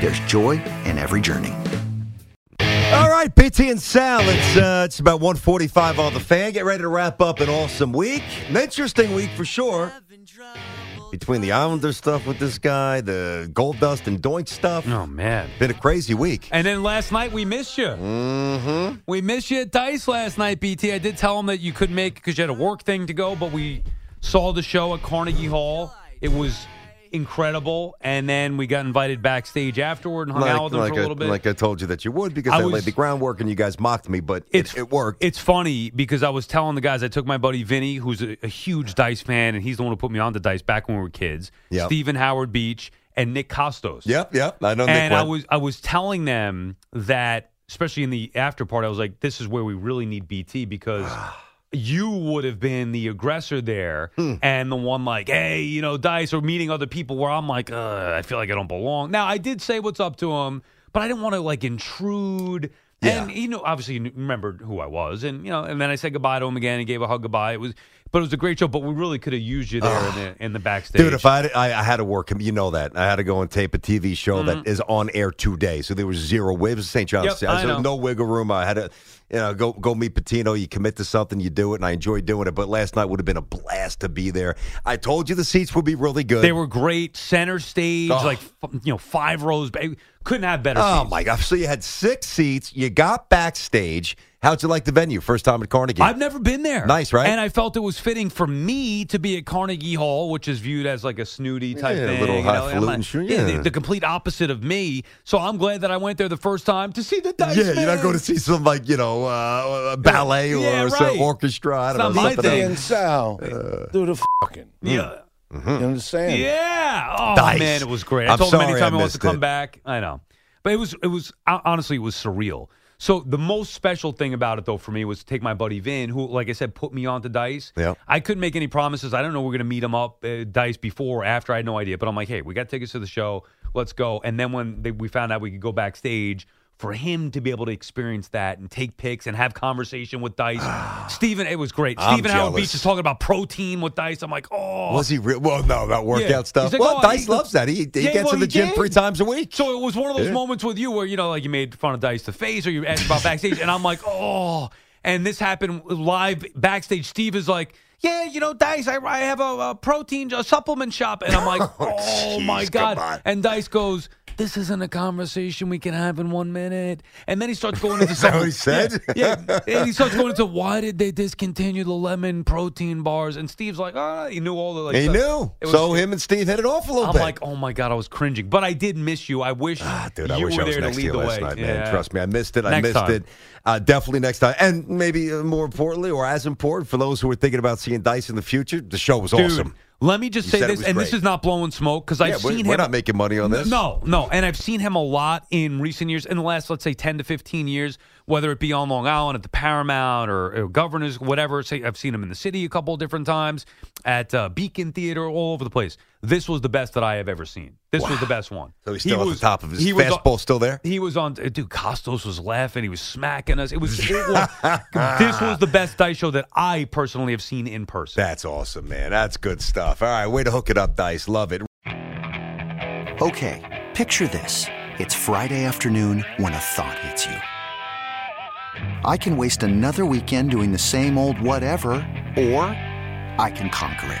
there's joy in every journey. All right, BT and Sal. It's uh, it's about 145 on the fan. Get ready to wrap up an awesome week. An interesting week for sure. Between the Islanders stuff with this guy, the Gold Dust and Doink stuff. Oh man, been a crazy week. And then last night we missed you. Mm-hmm. We missed you at Dice last night, BT. I did tell him that you couldn't make it because you had a work thing to go, but we saw the show at Carnegie Hall. It was incredible, and then we got invited backstage afterward and hung out with them like for a I, little bit. like I told you that you would because I I, was- laid the groundwork and you guys mocked me, but it, it worked. It's funny because I was telling the guys I took my buddy Vinny, who's a, a huge Dice fan, and he's the one who put me on the Dice back when we were kids. Yep. Stephen Howard Beach and Nick Costos. Yep, yep. I know Nick and I was I was telling them that, especially in the after part, I was like, "This is where we really need BT because." You would have been the aggressor there, Hmm. and the one like, hey, you know, dice or meeting other people where I'm like, uh, I feel like I don't belong. Now, I did say what's up to him, but I didn't want to like intrude. And you know, obviously, you remembered who I was, and you know, and then I said goodbye to him again and gave a hug goodbye. It was, but it was a great show. But we really could have used you there in the in the backstage. Dude, if I, had- I I had to work, you know that I had to go and tape a TV show that is on air today, so there was zero. Was St. John's, Mm-hmm. Yep, I no wiggle room. I had to, you know, go go meet Pitino. You commit to something, you do it, and I enjoy doing it. But last night would have been a blast to be there. I told you the seats would be really good. They were great, center stage, Oh. like you know, five rows. Couldn't have better. Oh seats. my god! So you had six seats. You got backstage. How'd you like the venue? First time at Carnegie. I've never been there. Nice, right? And I felt it was fitting for me to be at Carnegie Hall, which is viewed as like a snooty type Yeah, a thing. little you know, I'm highfalutin not- show, yeah, the, yeah. the complete opposite of me. So I'm glad that I went there the first time to see the Dice yeah, you're not going to see some like you know uh, ballet or Yeah, some right. orchestra. I don't not know. my something thing. else. and Sal do the fucking. Yeah. You understand? Yeah. Oh Dice. man, it was great. I I'm told him anytime I he wants to come it. back. I know, but it was it was honestly it was surreal. So the most special thing about it though for me was to take my buddy Vin, who like I said put me on to Dice. Yeah. I couldn't make any promises. I don't know we're gonna meet him up uh, Dice before or after. I had no idea, but I'm like, hey, we got tickets to the show. Let's go. And then when they, we found out we could go backstage. For him to be able to experience that and take pics and have conversation with Dice, Stephen, it was great. I'm Stephen Howard jealous. Beach is talking about protein with Dice. I'm like, oh, Was he real? Well, no, not workout Yeah. stuff. He's like, well, oh, Dice he- loves that. He, he Yeah, gets well, in the he gym did. three times a week. So it was one of those Yeah. moments with you where you know, like you made fun of Dice to face, or you asked about backstage, and I'm like, oh. And this happened live backstage. Steve is like, yeah, you know, Dice, I, I have a, a protein a supplement shop, and I'm like, oh, oh, my jeez, come god. on. And Dice goes. This isn't a conversation we can have in one minute. And then he starts going into Is that some- what he said? Yeah, yeah. And he starts going into why did they discontinue the lemon protein bars? And Steve's like, oh, he knew all the like. he stuff. knew. Was- so him and Steve hit it off a little bit. I'm like, oh my god, I was cringing, but I did miss you. I wish Ah, dude, you I wish were I was there next to to lead you the last way. night, man. Yeah. Trust me, I missed it. I Next missed time. it. Uh, definitely next time, and maybe uh, more importantly, or as important for those who are thinking about seeing Dice in the future, the show was Dude, awesome. Let me just You say this, and this is not blowing smoke because I've Yeah, we're- seen we're not making money on this. No, no, and I've seen him a lot in recent years, in the last let's say ten to fifteen years, whether it be on Long Island at the Paramount or, or Governors, whatever. Say I've seen him in the city a couple of different times at uh, Beacon Theater, all over the place. This was the best that I have ever seen. This was the best one. So he's He still at was- the top of his he was on- fastball. Still there? He was on. Dude, Costos was laughing. He was smacking us. It was. It was this was the best dice show that I personally have seen in person. That's awesome, man. That's good stuff. All right, way to hook it up, Dice. Love it. Okay, picture this. It's Friday afternoon when a thought hits you. I can waste another weekend doing the same old whatever, or I can conquer it.